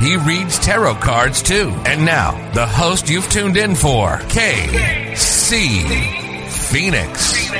He reads tarot cards too. And now, the host you've tuned in for, KC Phoenix.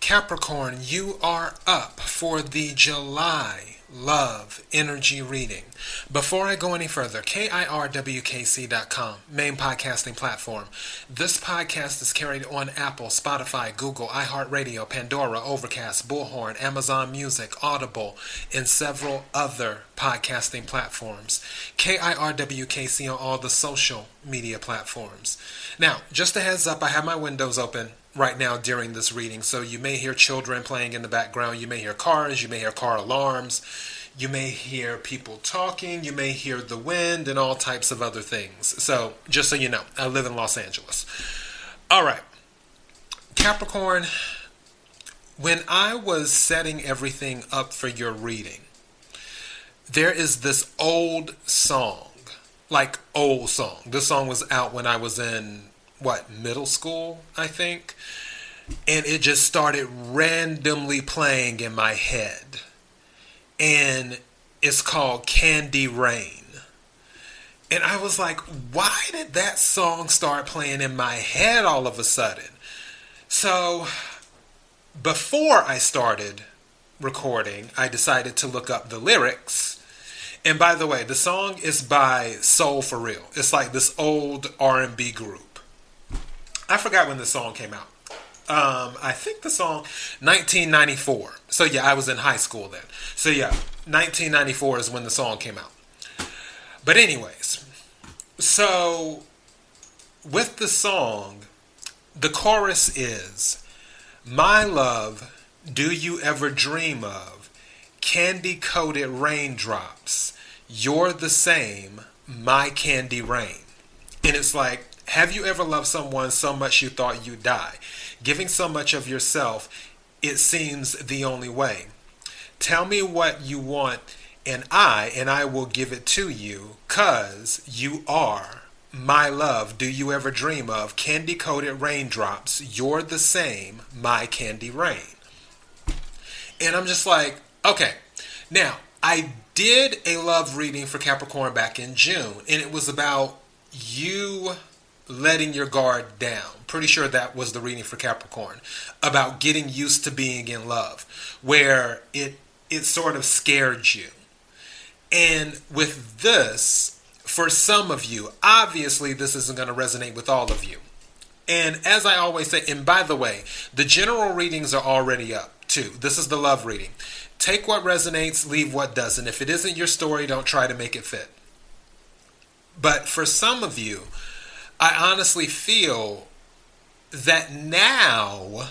Capricorn, you are up for the July love energy reading. Before I go any further, KIRWKC.com, main podcasting platform. This podcast is carried on Apple, Spotify, Google, iHeartRadio, Pandora, Overcast, Bullhorn, Amazon Music, Audible, and several other podcasting platforms. KIRWKC on all the social media platforms. Now, just a heads up, I have my windows open right now during this reading. So you may hear children playing in the background, you may hear cars, you may hear car alarms, you may hear people talking, you may hear the wind, and all types of other things. So just so you know, I live in Los Angeles. All right. Capricorn, when I was setting everything up for your reading, there is this old song, like old song. This song was out when I was in what middle school, I think, and it just started randomly playing in my head, and it's called Candy Rain. And I was like, why did that song start playing in my head all of a sudden? So, before I started recording, I decided to look up the lyrics. And by the way, the song is by Soul for Real. It's like this old R&B group. I forgot when the song came out. Um, I think the song 1994. So yeah, I was in high school then. So yeah, 1994 is when the song came out. But anyways, so with the song, the chorus is My love, do you ever dream of candy coated raindrops? You're the same, my candy rain. And it's like have you ever loved someone so much you thought you'd die? Giving so much of yourself, it seems the only way. Tell me what you want, and I, and I will give it to you, cause you are my love. Do you ever dream of candy coated raindrops? You're the same, my candy rain. And I'm just like, okay. Now, I did a love reading for Capricorn back in June, and it was about you letting your guard down. Pretty sure that was the reading for Capricorn about getting used to being in love, where it it sort of scared you. And with this, for some of you, obviously this isn't going to resonate with all of you. And as I always say, and by the way, the general readings are already up too. This is the love reading. Take what resonates, leave what doesn't. If it isn't your story, don't try to make it fit. But for some of you, I honestly feel that now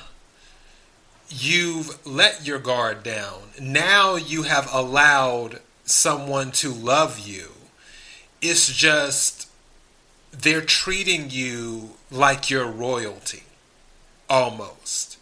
you've let your guard down. Now you have allowed someone to love you. It's just they're treating you like you're royalty almost.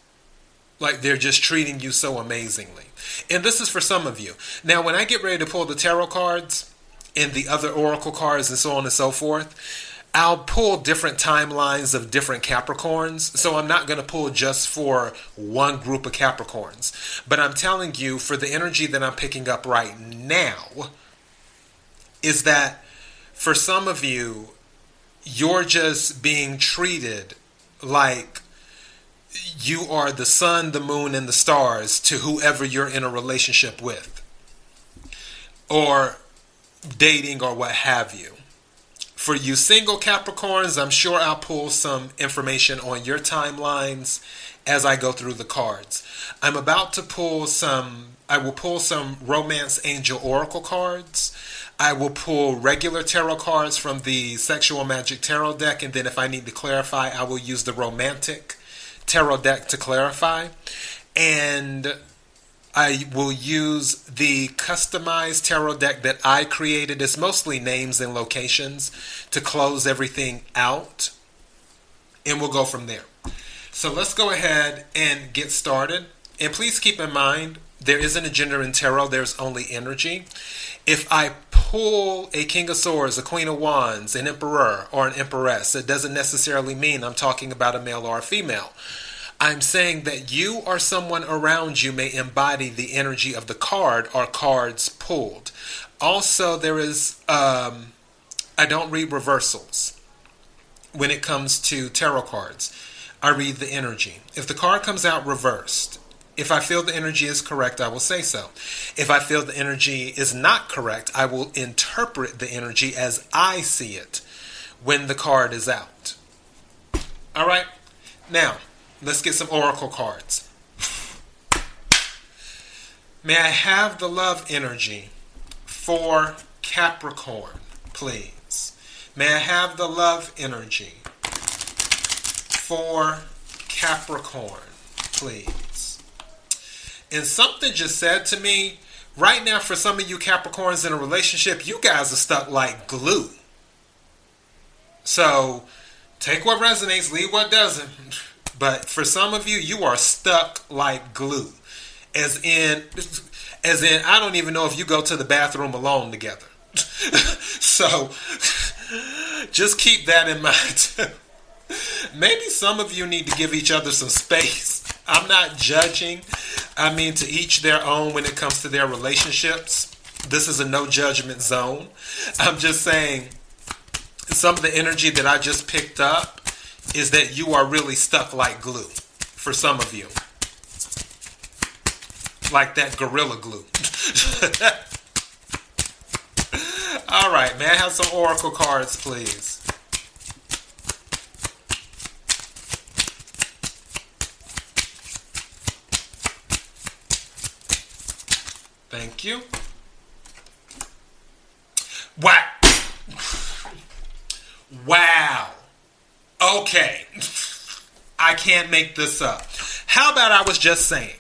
Like they're just treating you so amazingly. And this is for some of you. Now, when I get ready to pull the tarot cards and the other oracle cards and so on and so forth, I'll pull different timelines of different Capricorns. So I'm not going to pull just for one group of Capricorns. But I'm telling you, for the energy that I'm picking up right now, is that for some of you, you're just being treated like you are the sun, the moon, and the stars to whoever you're in a relationship with, or dating, or what have you. For you single Capricorns, I'm sure I'll pull some information on your timelines as I go through the cards. I'm about to pull some, I will pull some Romance Angel Oracle cards. I will pull regular tarot cards from the Sexual Magic Tarot deck, and then if I need to clarify, I will use the Romantic Tarot deck to clarify. And I will use the customized tarot deck that I created. It's mostly names and locations to close everything out. And we'll go from there. So let's go ahead and get started. And please keep in mind, there isn't a gender in tarot, there's only energy. If I pull a King of Swords, a Queen of Wands, an Emperor, or an Empress, it doesn't necessarily mean I'm talking about a male or a female. I'm saying that you or someone around you may embody the energy of the card or cards pulled. Also, there is, um, I don't read reversals when it comes to tarot cards. I read the energy. If the card comes out reversed, if I feel the energy is correct, I will say so. If I feel the energy is not correct, I will interpret the energy as I see it when the card is out. All right? Now, Let's get some oracle cards. May I have the love energy for Capricorn, please? May I have the love energy for Capricorn, please? And something just said to me right now, for some of you Capricorns in a relationship, you guys are stuck like glue. So take what resonates, leave what doesn't. But for some of you, you are stuck like glue. As in, as in, I don't even know if you go to the bathroom alone together. so just keep that in mind. Maybe some of you need to give each other some space. I'm not judging. I mean, to each their own when it comes to their relationships. This is a no judgment zone. I'm just saying some of the energy that I just picked up is that you are really stuck like glue for some of you. Like that Gorilla Glue. All right, may I have some Oracle cards, please? Thank you. Wow. Wow. Okay. I can't make this up. How about I was just saying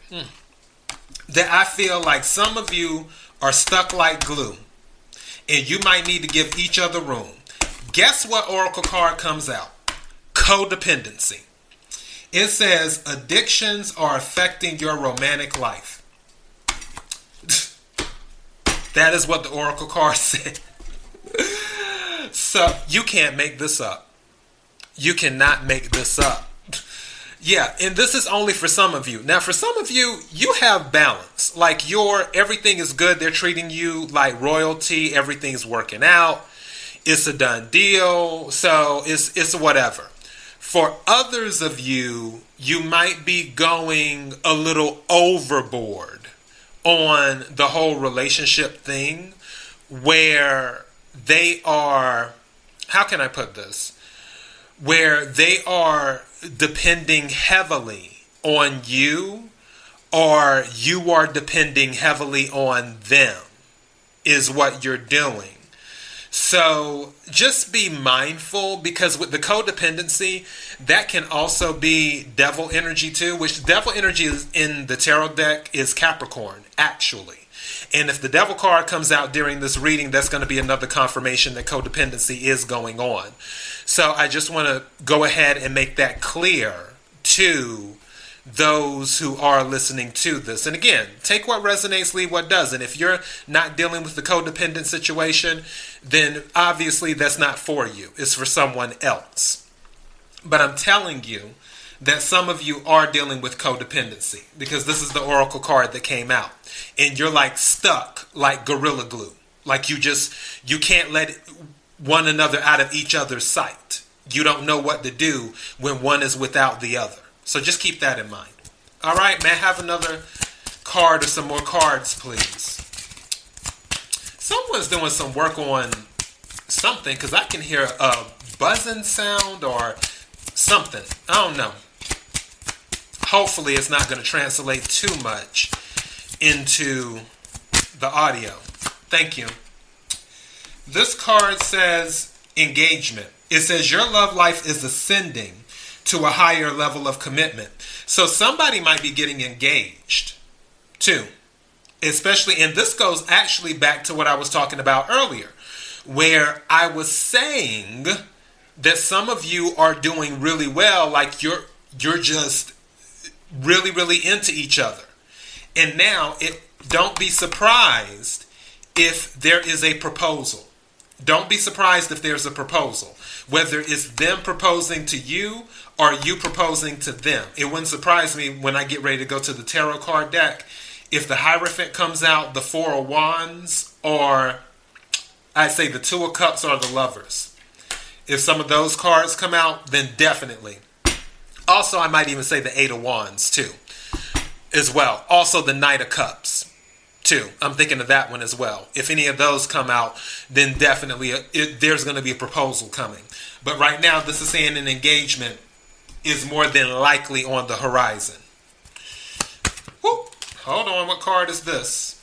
that I feel like some of you are stuck like glue and you might need to give each other room. Guess what Oracle card comes out? Codependency. It says addictions are affecting your romantic life. that is what the Oracle card said. so you can't make this up. You cannot make this up. Yeah, and this is only for some of you. Now, for some of you, you have balance. Like your everything is good. They're treating you like royalty. Everything's working out. It's a done deal. So it's it's whatever. For others of you, you might be going a little overboard on the whole relationship thing where they are how can I put this? Where they are depending heavily on you or you are depending heavily on them is what you're doing. So just be mindful because with the codependency, that can also be devil energy too, which devil energy is in the tarot deck is Capricorn, actually. And if the devil card comes out during this reading, that's going to be another confirmation that codependency is going on. So I just want to go ahead and make that clear to those who are listening to this. And again, take what resonates, leave what doesn't. If you're not dealing with the codependent situation, then obviously that's not for you. It's for someone else. But I'm telling you that some of you are dealing with codependency because this is the oracle card that came out. And you're like stuck like gorilla glue. Like you just you can't let it, one another out of each other's sight. You don't know what to do when one is without the other. So just keep that in mind. All right, may I have another card or some more cards, please? Someone's doing some work on something because I can hear a buzzing sound or something. I don't know. Hopefully, it's not going to translate too much into the audio. Thank you. This card says engagement. It says your love life is ascending to a higher level of commitment. So somebody might be getting engaged too. Especially, and this goes actually back to what I was talking about earlier, where I was saying that some of you are doing really well, like you're you're just really, really into each other. And now it don't be surprised if there is a proposal. Don't be surprised if there's a proposal. Whether it's them proposing to you or you proposing to them. It wouldn't surprise me when I get ready to go to the tarot card deck if the Hierophant comes out, the Four of Wands, or I'd say the Two of Cups or the Lovers. If some of those cards come out, then definitely. Also, I might even say the Eight of Wands too, as well. Also, the Knight of Cups too. I'm thinking of that one as well. If any of those come out, then definitely a, it, there's going to be a proposal coming. But right now, this is saying an engagement is more than likely on the horizon. Whoop. Hold on, what card is this?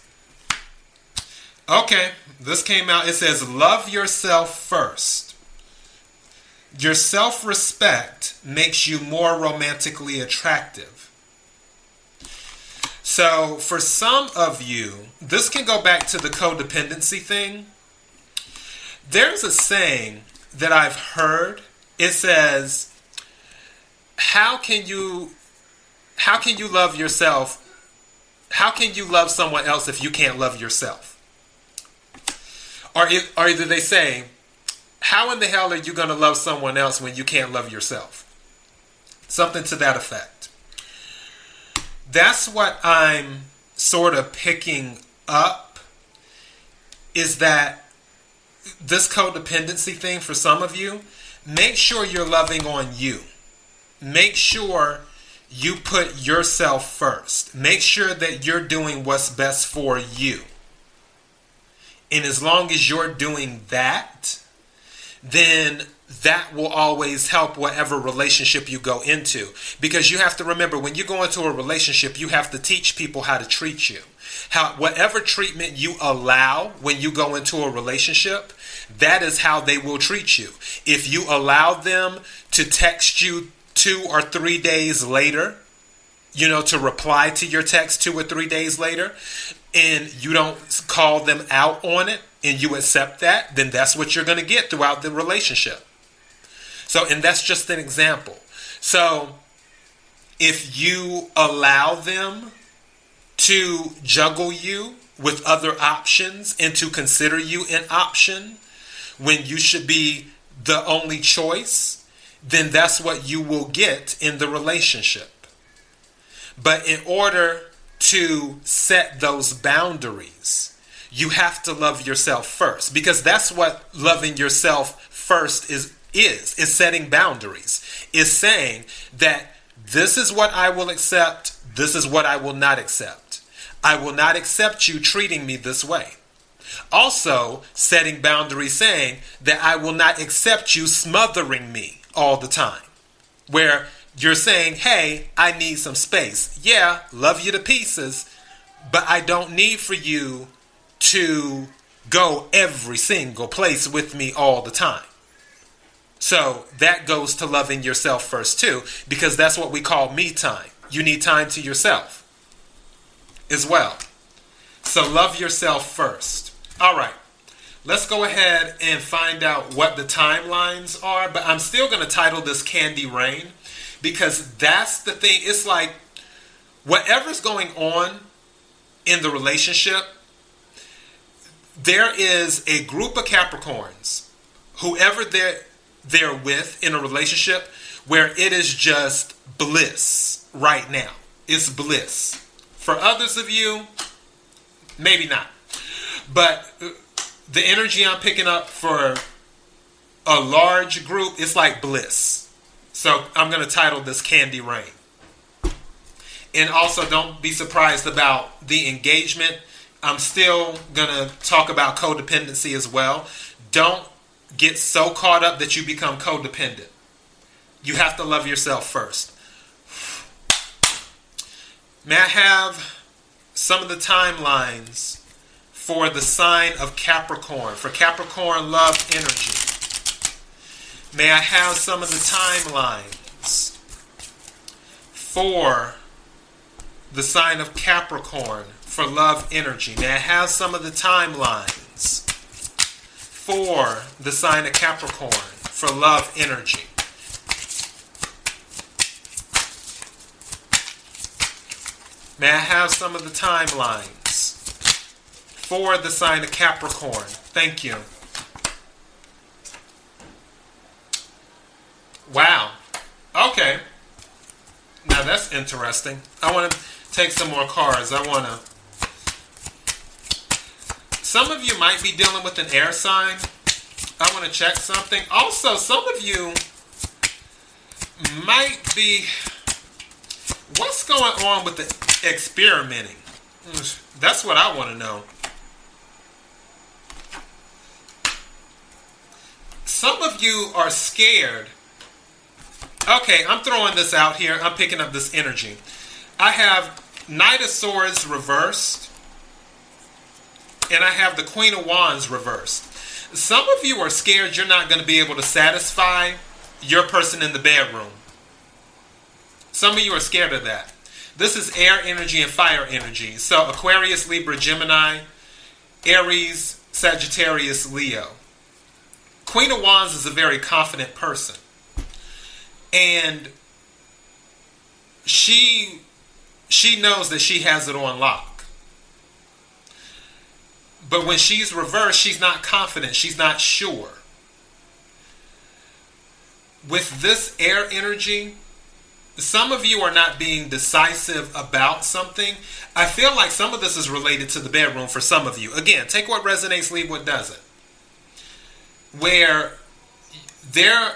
Okay, this came out. It says, Love yourself first. Your self respect makes you more romantically attractive. So, for some of you, this can go back to the codependency thing. There's a saying that I've heard. It says, "How can you how can you love yourself? How can you love someone else if you can't love yourself?" Or, or either they say, "How in the hell are you going to love someone else when you can't love yourself?" Something to that effect that's what I'm sort of picking up is that this codependency thing for some of you, make sure you're loving on you. Make sure you put yourself first. Make sure that you're doing what's best for you. And as long as you're doing that, then that will always help whatever relationship you go into. Because you have to remember when you go into a relationship, you have to teach people how to treat you. How whatever treatment you allow when you go into a relationship, that is how they will treat you. If you allow them to text you two or three days later, you know, to reply to your text two or three days later, and you don't call them out on it and you accept that, then that's what you're going to get throughout the relationship. So, and that's just an example. So, if you allow them to juggle you with other options and to consider you an option when you should be the only choice, then that's what you will get in the relationship. But in order to set those boundaries, you have to love yourself first because that's what loving yourself first is is is setting boundaries is saying that this is what I will accept this is what I will not accept. I will not accept you treating me this way. Also setting boundaries saying that I will not accept you smothering me all the time. Where you're saying hey I need some space. Yeah love you to pieces but I don't need for you to go every single place with me all the time so that goes to loving yourself first too, because that's what we call me time. You need time to yourself as well. So love yourself first. All right. Let's go ahead and find out what the timelines are, but I'm still going to title this Candy Rain because that's the thing. It's like whatever's going on in the relationship, there is a group of Capricorns, whoever they're they're with in a relationship where it is just bliss right now. It's bliss. For others of you, maybe not. But uh, the energy I'm picking up for a large group, it's like bliss. So I'm going to title this Candy Rain. And also, don't be surprised about the engagement. I'm still going to talk about codependency as well. Don't get so caught up that you become codependent. You have to love yourself first. May I have some of the timelines for the sign of Capricorn, for Capricorn love energy? May I have some of the timelines for the sign of Capricorn for love energy. May I have some of the timelines for the sign of Capricorn for love energy? May I have some of the timelines for the sign of Capricorn? Thank you. Wow. Okay. Now that's interesting. I want to take some more cards. I want to. Some of you might be dealing with an air sign. I want to check something. Also, some of you might be. What's going on with the experimenting? Hmm, that's what I want to know. Some of you are scared Okay, I'm throwing this out here. I'm picking up this energy. I have Knight of Swords reversed, and I have the Queen of Wands reversed. Some of you are scared you're not going to be able to satisfy your person in the bedroom. Some of you are scared of that. This is air energy and fire energy. So Aquarius, Libra, Gemini, Aries, Sagittarius, Leo. Queen of Wands is a very confident person and she she knows that she has it on lock. But when she's reversed, she's not confident, she's not sure. With this air energy, some of you are not being decisive about something. I feel like some of this is related to the bedroom for some of you. Again, take what resonates, leave what doesn't. Where they're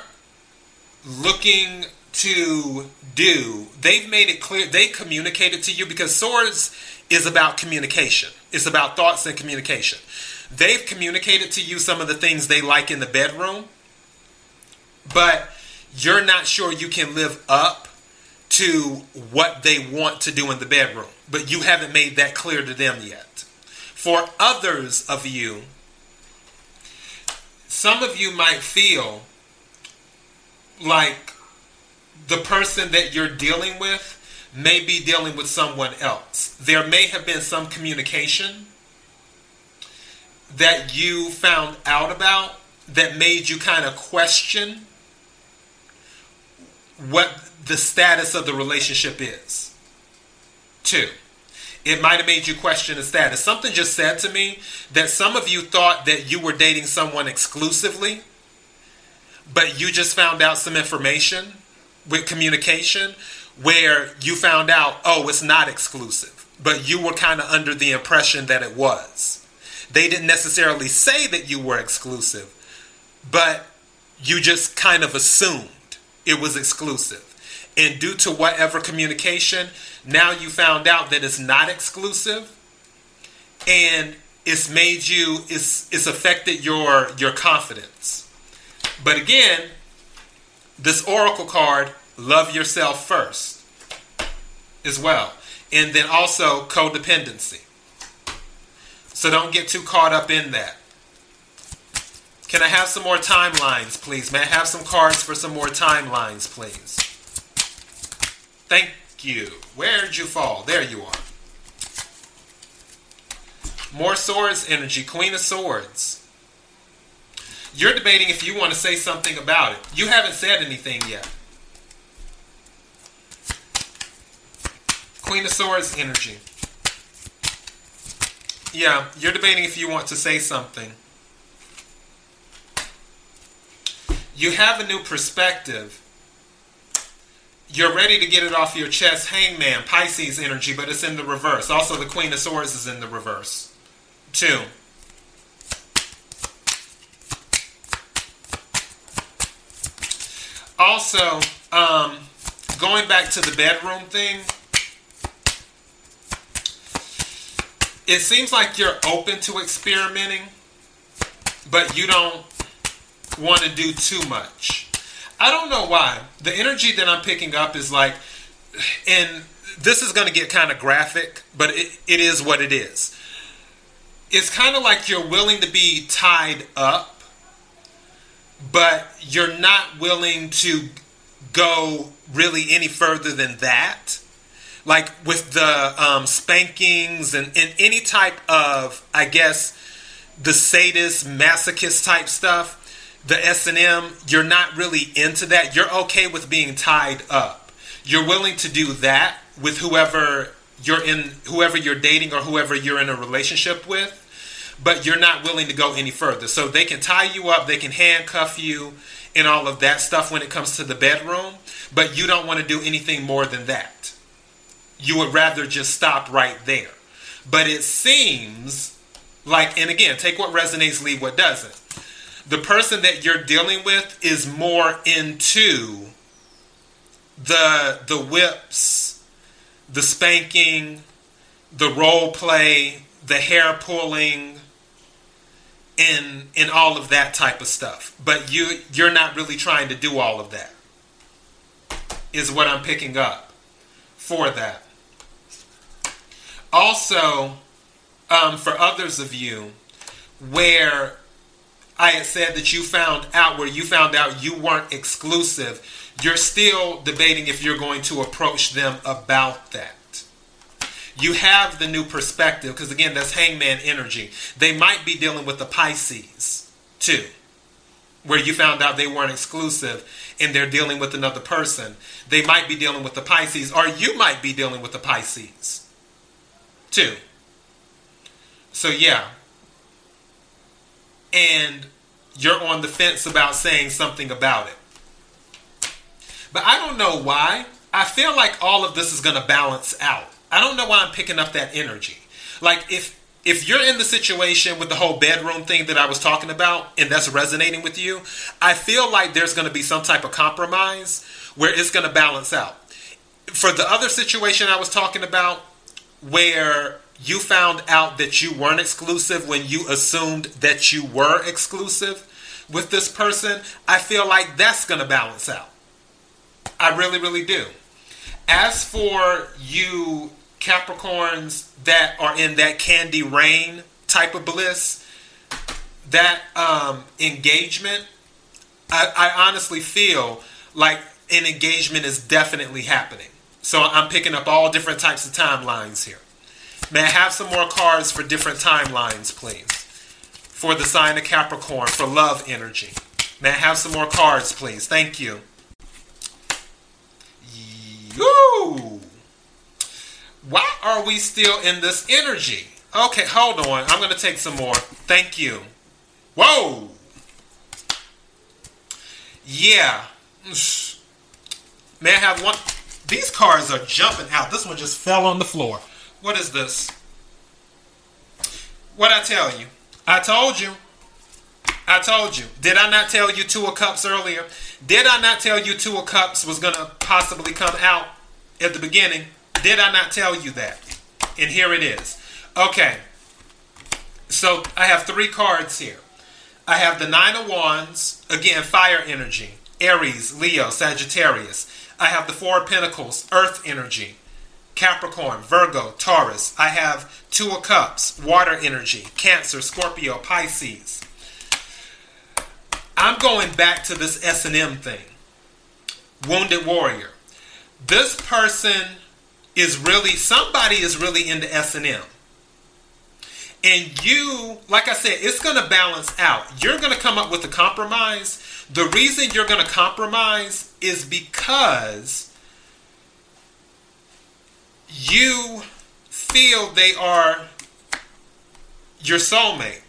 looking to do, they've made it clear, they communicated to you because swords is about communication. It's about thoughts and communication. They've communicated to you some of the things they like in the bedroom, but you're not sure you can live up to what they want to do in the bedroom. But you haven't made that clear to them yet. For others of you, some of you might feel like the person that you're dealing with may be dealing with someone else. There may have been some communication that you found out about that made you kind of question what the status of the relationship is. Two, it might have made you question the status. Something just said to me that some of you thought that you were dating someone exclusively but you just found out some information with communication where you found out, oh, it's not exclusive, but you were kind of under the impression that it was. They didn't necessarily say that you were exclusive, but you just kind of assumed it was exclusive. And due to whatever communication, now you found out that it's not exclusive and it's made you it's it's affected your your confidence but again, this oracle card, love yourself first as well. And then also codependency. So don't get too caught up in that. Can I have some more timelines, please? May I have some cards for some more timelines, please? Thank you. Where'd you fall? There you are. More swords energy. Queen of Swords. You're debating if you want to say something about it. You haven't said anything yet. Queen of Swords energy. Yeah, you're debating if you want to say something. You have a new perspective. You're ready to get it off your chest. Hangman, Pisces energy, but it's in the reverse. Also, the Queen of Swords is in the reverse. Two. also, um, going back to the bedroom thing, it seems like you're open to experimenting, but you don't want to do too much. I don't know why. The energy that I'm picking up is like, and this is going to get kind of graphic, but it, it is what it is. It's kind of like you're willing to be tied up but you're not willing to go really any further than that. Like with the um, spankings and, and any type of, I guess, the sadist, masochist type stuff, the S and M, you're not really into that. You're okay with being tied up. You're willing to do that with whoever you're in, whoever you're dating or whoever you're in a relationship with, but you're not willing to go any further. So they can tie you up, they can handcuff you, and all of that stuff when it comes to the bedroom, but you don't want to do anything more than that. You would rather just stop right there. But it seems like, and again, take what resonates, leave what doesn't. The person that you're dealing with is more into the the whips, the spanking, the role play, the hair pulling, and and all of that type of stuff. But you you're not really trying to do all of that. Is what I'm picking up for that. Also, um, for others of you, where I had said that you found out where you found out you weren't exclusive, you're still debating if you're going to approach them about that. You have the new perspective because again that's hangman energy. They might be dealing with the pisces too where you found out they weren't exclusive and they're dealing with another person. They might be dealing with the pisces or you might be dealing with the pisces too so yeah. And you're on the fence about saying something about it. But i don't know why. I feel like all of this is going to balance out. I don't know why I'm picking up that energy. Like if if you're in the situation with the whole bedroom thing that I was talking about and that's resonating with you, I feel like there's going to be some type of compromise where it's going to balance out. For the other situation I was talking about where you found out that you weren't exclusive when you assumed that you were exclusive with this person, I feel like that's going to balance out. I really, really do. As for you Capricorns that are in that candy rain type of bliss, that um, engagement, I, I honestly feel like an engagement is definitely happening. So I'm picking up all different types of timelines here. May I have some more cards for different timelines, please? For the sign of Capricorn, for love energy. May I have some more cards, please? Thank you. Yoo! Why are we still in this energy? Okay, hold on. I'm going to take some more. Thank you. Whoa! Yeah. Mm. May I have one? These cards are jumping out. This one just fell on the floor. What is this? What I tell you? I told you. I told you. Did I not tell you Two of Cups earlier? Did I not tell you Two of Cups was going to possibly come out at the beginning? Did I not tell you that? And here it is. Okay. So I have three cards here. I have the Nine of Wands, again, fire energy, Aries, Leo, Sagittarius. I have the Four of Pentacles, earth energy, Capricorn, Virgo, Taurus. I have Two of Cups, water energy, Cancer, Scorpio, Pisces. I'm going back to this S&M thing. Wounded Warrior. This person is really somebody is really into S&M. And you, like I said, it's going to balance out. You're going to come up with a compromise. The reason you're going to compromise is because you feel they are your soulmate.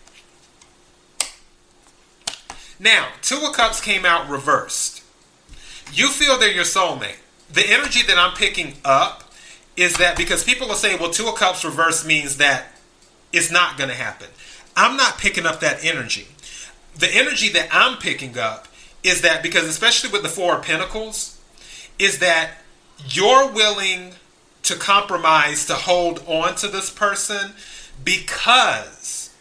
Now, Two of Cups came out reversed. You feel they're your soulmate. The energy that I'm picking up is that because people will say, well, Two of Cups reverse means that it's not going to happen. I'm not picking up that energy. The energy that I'm picking up is that because, especially with the Four of Pentacles, is that you're willing to compromise to hold on to this person because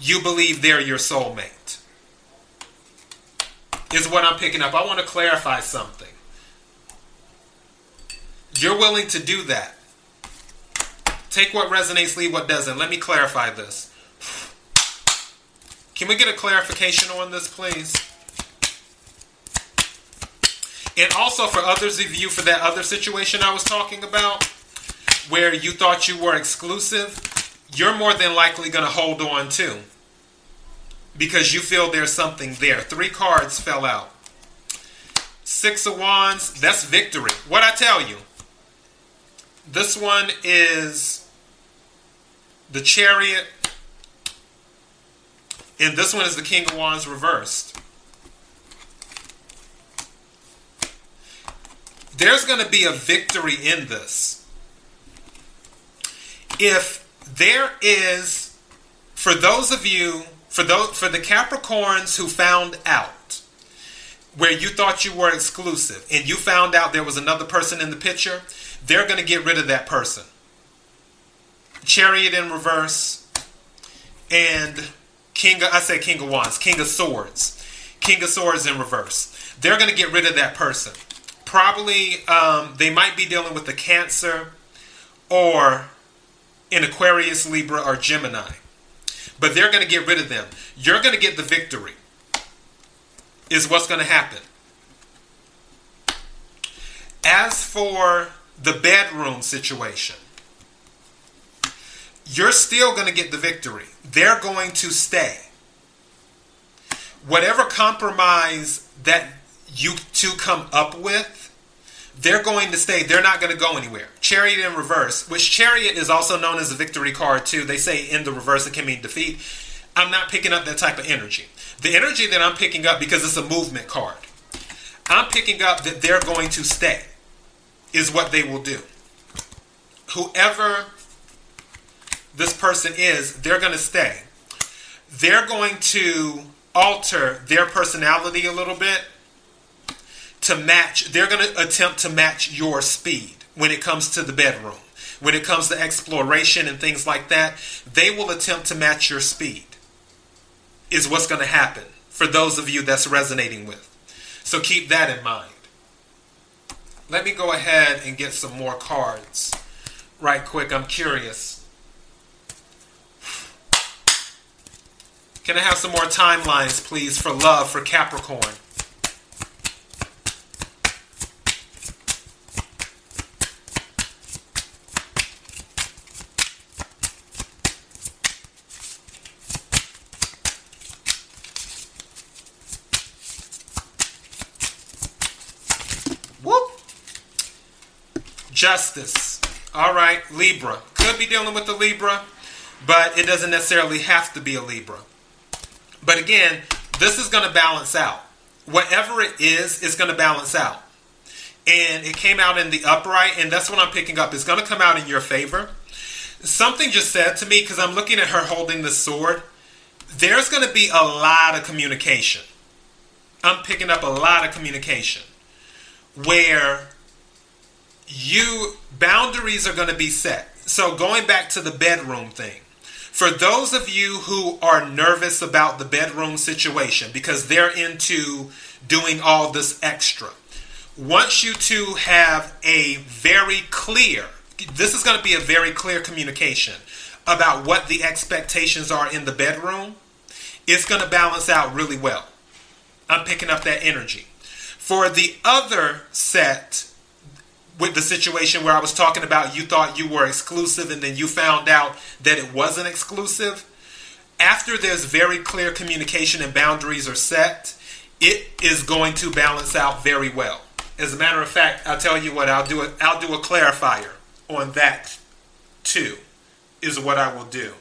you believe they're your soulmate. Is what I'm picking up. I want to clarify something. You're willing to do that. Take what resonates, leave what doesn't. Let me clarify this. Can we get a clarification on this, please? And also for others of you, for that other situation I was talking about, where you thought you were exclusive, you're more than likely going to hold on to because you feel there's something there. Three cards fell out. Six of Wands, that's victory. What I tell you, this one is the Chariot, and this one is the King of Wands reversed. There's going to be a victory in this. If there is, for those of you, for those, for the Capricorns who found out where you thought you were exclusive and you found out there was another person in the picture, they're going to get rid of that person. Chariot in reverse and King of, I say King of Wands, King of Swords. King of Swords in reverse. They're going to get rid of that person. Probably um, they might be dealing with the Cancer or in Aquarius, Libra, or Gemini. But they're going to get rid of them. You're going to get the victory, is what's going to happen. As for the bedroom situation, you're still going to get the victory. They're going to stay. Whatever compromise that you two come up with, they're going to stay. They're not going to go anywhere. Chariot in reverse, which Chariot is also known as a victory card too. They say in the reverse it can mean defeat. I'm not picking up that type of energy. The energy that I'm picking up because it's a movement card. I'm picking up that they're going to stay. Is what they will do. Whoever this person is, they're going to stay. They're going to alter their personality a little bit to match, they're going to attempt to match your speed when it comes to the bedroom. When it comes to exploration and things like that, they will attempt to match your speed, is what's going to happen for those of you that's resonating with. So keep that in mind. Let me go ahead and get some more cards right quick. I'm curious. Can I have some more timelines, please, for love for Capricorn? Whoop. Justice. All right, Libra. Could be dealing with the Libra, but it doesn't necessarily have to be a Libra. But again, this is going to balance out. Whatever it is, it's going to balance out. And it came out in the upright, and that's what I'm picking up. It's going to come out in your favor. Something just said to me, because I'm looking at her holding the sword, there's going to be a lot of communication. I'm picking up a lot of communication where you boundaries are going to be set. So going back to the bedroom thing. For those of you who are nervous about the bedroom situation because they're into doing all this extra. Once you two have a very clear this is going to be a very clear communication about what the expectations are in the bedroom. It's going to balance out really well. I'm picking up that energy. For the other set with the situation where I was talking about you thought you were exclusive and then you found out that it wasn't exclusive, after there's very clear communication and boundaries are set, it is going to balance out very well. As a matter of fact, I'll tell you what, I'll do it I'll do a clarifier on that too. Is what I will do.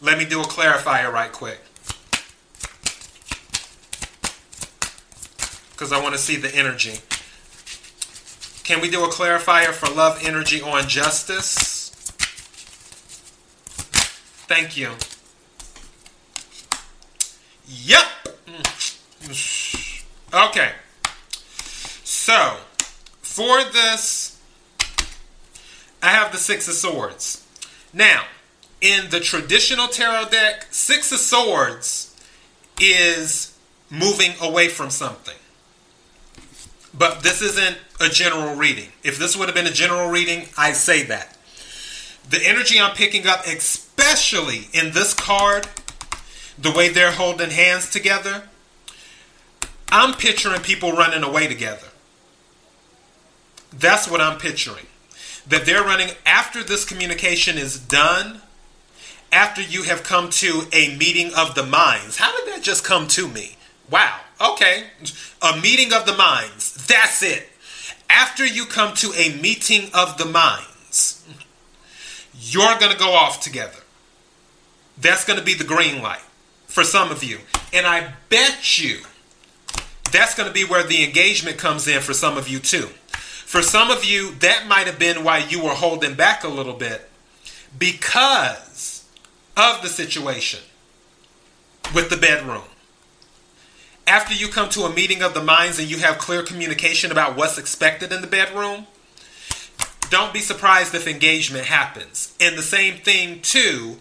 Let me do a clarifier right quick. Because I want to see the energy. Can we do a clarifier for love energy on justice? Thank you. Yep. Mm. Okay. So, for this, I have the Six of Swords. Now, in the traditional tarot deck, Six of Swords is moving away from something. But this isn't a general reading. If this would have been a general reading, I say that. The energy I'm picking up, especially in this card, the way they're holding hands together, I'm picturing people running away together. That's what I'm picturing. that they're running after this communication is done, after you have come to a meeting of the minds. How did that just come to me? Wow. Okay. A meeting of the minds. That's it. After you come to a meeting of the minds, you're going to go off together. That's going to be the green light for some of you. And I bet you that's going to be where the engagement comes in for some of you too. For some of you, that might have been why you were holding back a little bit because of the situation with the bedroom. After you come to a meeting of the minds and you have clear communication about what's expected in the bedroom, don't be surprised if engagement happens. And the same thing, too,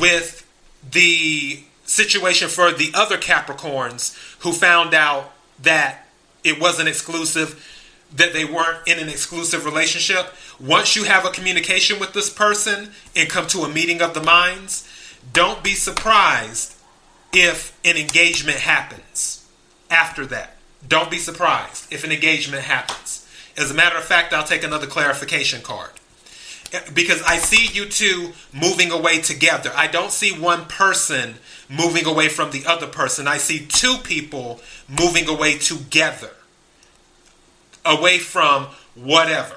with the situation for the other Capricorns who found out that it wasn't exclusive, that they weren't in an exclusive relationship. Once you have a communication with this person and come to a meeting of the minds, don't be surprised if an engagement happens after that. Don't be surprised if an engagement happens. As a matter of fact, I'll take another clarification card. Because I see you two moving away together. I don't see one person moving away from the other person. I see two people moving away together, away from whatever.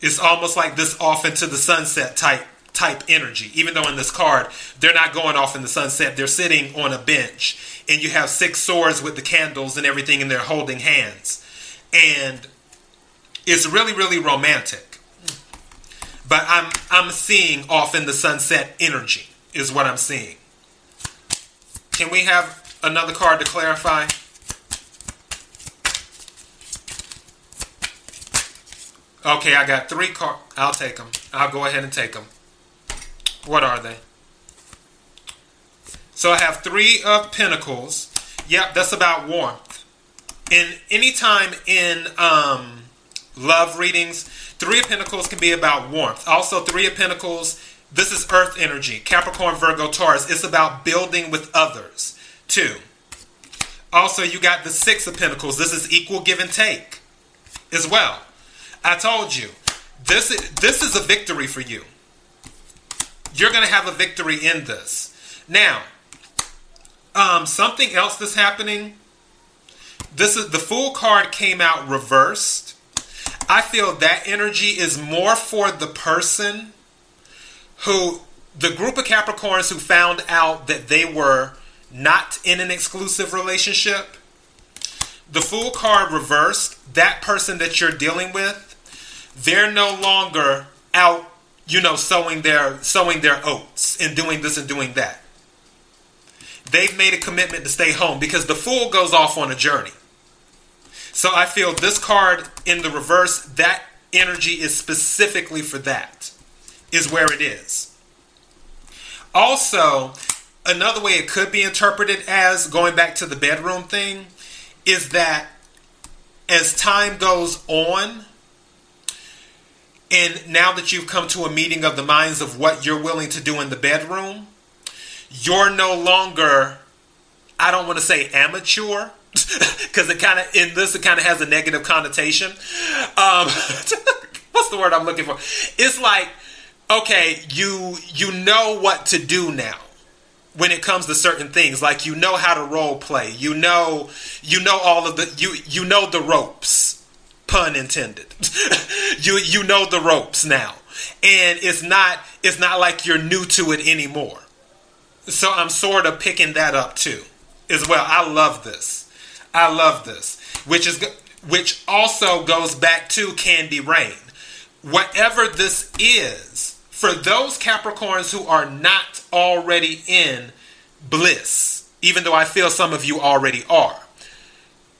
It's almost like this off into the sunset type type energy. Even though in this card they're not going off in the sunset, they're sitting on a bench, and you have six swords with the candles and everything, and they're holding hands, and it's really really romantic. But I'm I'm seeing off in the sunset energy is what I'm seeing. Can we have another card to clarify? Okay, I got three cards. I'll take them. I'll go ahead and take them. What are they? So I have three of pentacles. Yep, that's about warmth. And anytime in um, love readings, three of pentacles can be about warmth. Also, three of pentacles this is earth energy. Capricorn, Virgo, Taurus. It's about building with others, too. Also, you got the Six of Pentacles. This is equal give and take as well. I told you, this is, this is a victory for you. You're going to have a victory in this. Now, um, something else that's happening. This is the Fool card came out reversed. I feel that energy is more for the person who the group of Capricorns who found out that they were not in an exclusive relationship, the Fool card reversed, that person that you're dealing with, they're no longer out, you know, sowing their sowing their oats and doing this and doing that. They've made a commitment to stay home because the Fool goes off on a journey. So I feel this card in the reverse, that energy is specifically for that is where it is. Also, another way it could be interpreted as going back to the bedroom thing is that as time goes on, and now that you've come to a meeting of the minds of what you're willing to do in the bedroom, you're no longer, I don't want to say amateur, because it kind of, in this, it kind of has a negative connotation. Um, what's the word I'm looking for? It's like, okay, you you know what to do now when it comes to certain things. Like you know how to role play. You know you know all of the you you know the ropes. Pun intended. you you know the ropes now. And it's not it's not like you're new to it anymore. So I'm sort of picking that up too as well. I love this. I love this. Which is which also goes back to Candy Rain. Whatever this is, for those Capricorns who are not already in bliss, even though I feel some of you already are.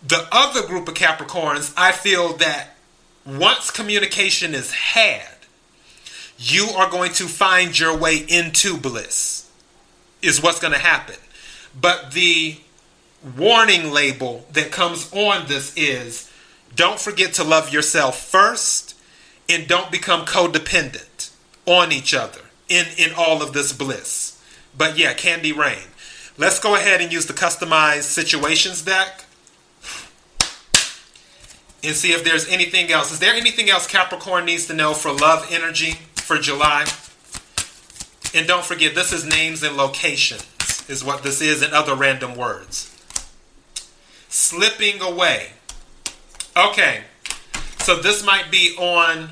The other group of Capricorns, I feel that once communication is had, you are going to find your way into bliss, is what's going to happen. But the warning label that comes on this is don't forget to love yourself first and don't become codependent on each other in, in all of this bliss. But yeah, Candy Rain. Let's go ahead and use the customized situations deck. And see if there's anything else. Is there anything else Capricorn needs to know for love energy for July? And don't forget, this is names and locations, is what this is, and other random words. Slipping away. Okay, so this might be on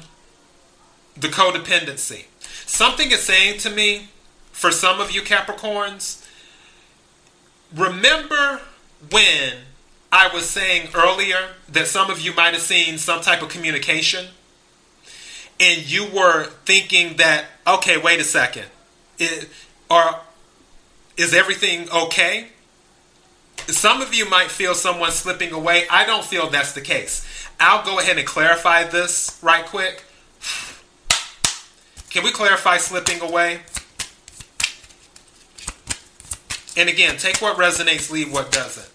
the codependency. Something is saying to me, for some of you Capricorns, remember when I was saying earlier that some of you might have seen some type of communication and you were thinking that, okay, wait a second, it, or is everything okay? Some of you might feel someone slipping away. I don't feel that's the case. I'll go ahead and clarify this right quick. Can we clarify slipping away? And again, take what resonates, leave what doesn't.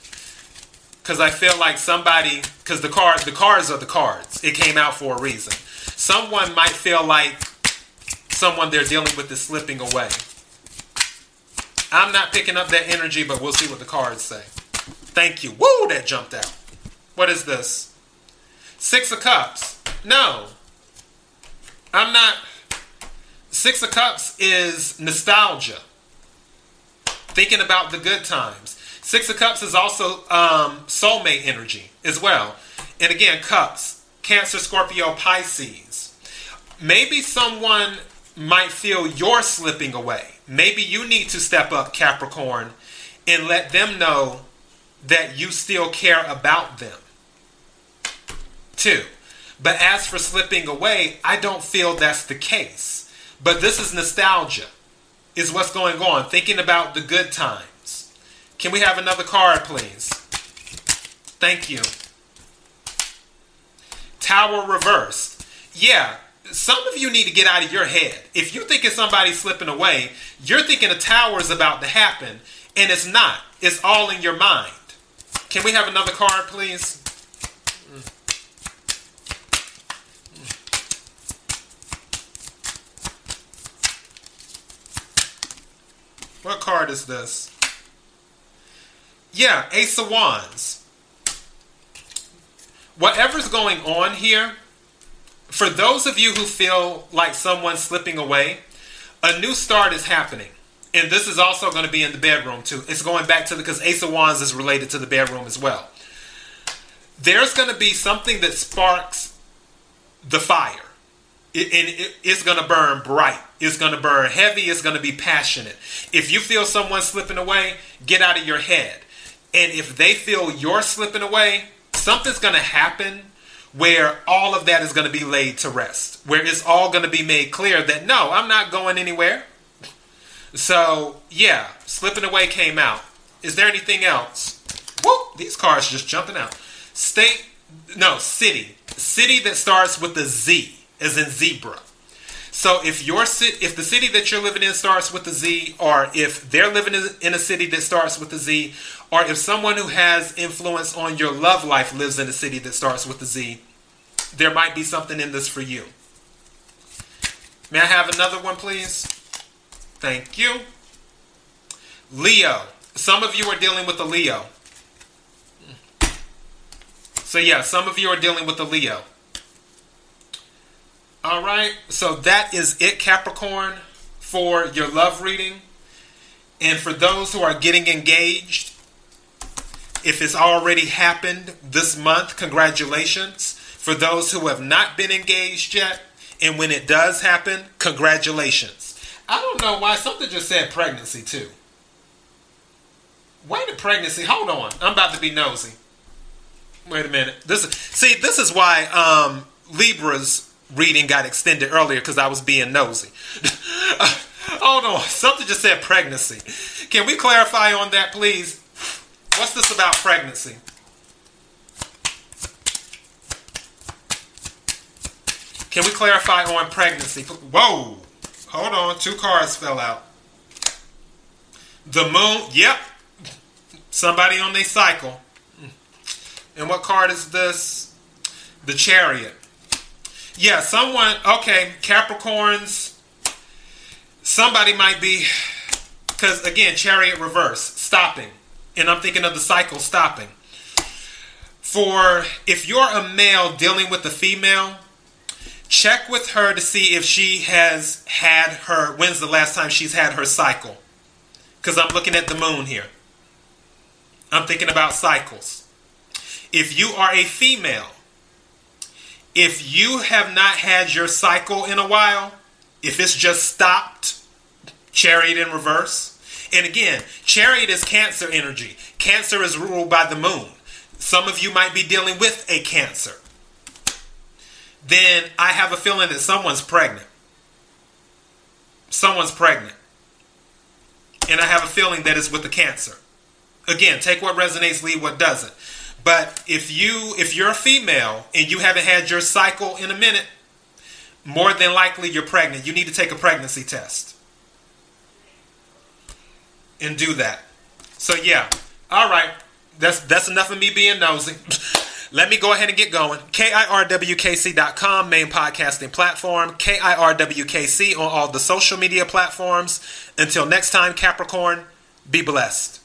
Because I feel like somebody, because the cards, the cards are the cards. It came out for a reason. Someone might feel like someone they're dealing with is slipping away. I'm not picking up that energy, but we'll see what the cards say. Thank you. Woo, that jumped out. What is this? Six of Cups. No. I'm not. Six of Cups is nostalgia. Thinking about the good times. Six of Cups is also um, soulmate energy as well. And again, Cups, Cancer, Scorpio, Pisces. Maybe someone might feel you're slipping away. Maybe you need to step up, Capricorn, and let them know that you still care about them. Two. But as for slipping away, I don't feel that's the case. But this is nostalgia, is what's going on. Thinking about the good times. Can we have another card, please? Thank you. Tower reversed. Yeah, some of you need to get out of your head. If you're thinking somebody's slipping away, you're thinking a tower is about to happen, and it's not. It's all in your mind. Can we have another card, please? What card is this? Yeah, Ace of Wands. Whatever's going on here, for those of you who feel like someone's slipping away, a new start is happening. And this is also going to be in the bedroom too. It's going back to the because Ace of Wands is related to the bedroom as well. There's going to be something that sparks the fire. It, and it, it's going to burn bright. It's going to burn heavy. It's going to be passionate. If you feel someone slipping away, get out of your head. And if they feel you're slipping away, something's going to happen where all of that is going to be laid to rest, where it's all going to be made clear that no, I'm not going anywhere. So, yeah, Slipping Away came out. Is there anything else? Whoop, these cards just jumping out. State, no, city. City that starts with a Z, as in zebra. So if your city, if the city that you're living in starts with a Z, or if they're living in a city that starts with a Z, or if someone who has influence on your love life lives in a city that starts with a Z, there might be something in this for you. May I have another one, please? Thank you. Leo. Some of you are dealing with a Leo. So, yeah, some of you are dealing with a Leo. All right. So, that is it, Capricorn, for your love reading. And for those who are getting engaged, if it's already happened this month, congratulations. For those who have not been engaged yet, and when it does happen, congratulations. I don't know why something just said pregnancy too. Wait a pregnancy. Hold on. I'm about to be nosy. Wait a minute. This is see. This is why um, Libra's reading got extended earlier because I was being nosy. hold on. Something just said pregnancy. Can we clarify on that, please? What's this about pregnancy? Can we clarify on pregnancy? Whoa. Hold on, two cards fell out. The moon, yep. Somebody on their cycle. And what card is this? The chariot. Yeah, someone, okay, Capricorns. Somebody might be, because again, chariot reverse, stopping. And I'm thinking of the cycle stopping. for if you're a male dealing with a female, check with her to see if she has had her, when's the last time she's had her cycle? Because I'm looking at the moon here. I'm thinking about cycles. If you are a female, if you have not had your cycle in a while, if it's just stopped, chariot in reverse. And again, chariot is cancer energy. Cancer is ruled by the moon. Some of you might be dealing with a cancer. Then I have a feeling that someone's pregnant. Someone's pregnant. And I have a feeling that it's with the cancer. Again, take what resonates, leave what doesn't. But if you if you're a female and you haven't had your cycle in a minute, more than likely you're pregnant. You need to take a pregnancy test. And do that. So yeah. All right. That's that's enough of me being nosy. Let me go ahead and get going. KIRWKC.com, main podcasting platform. KIRWKC on all the social media platforms. Until next time, Capricorn, be blessed.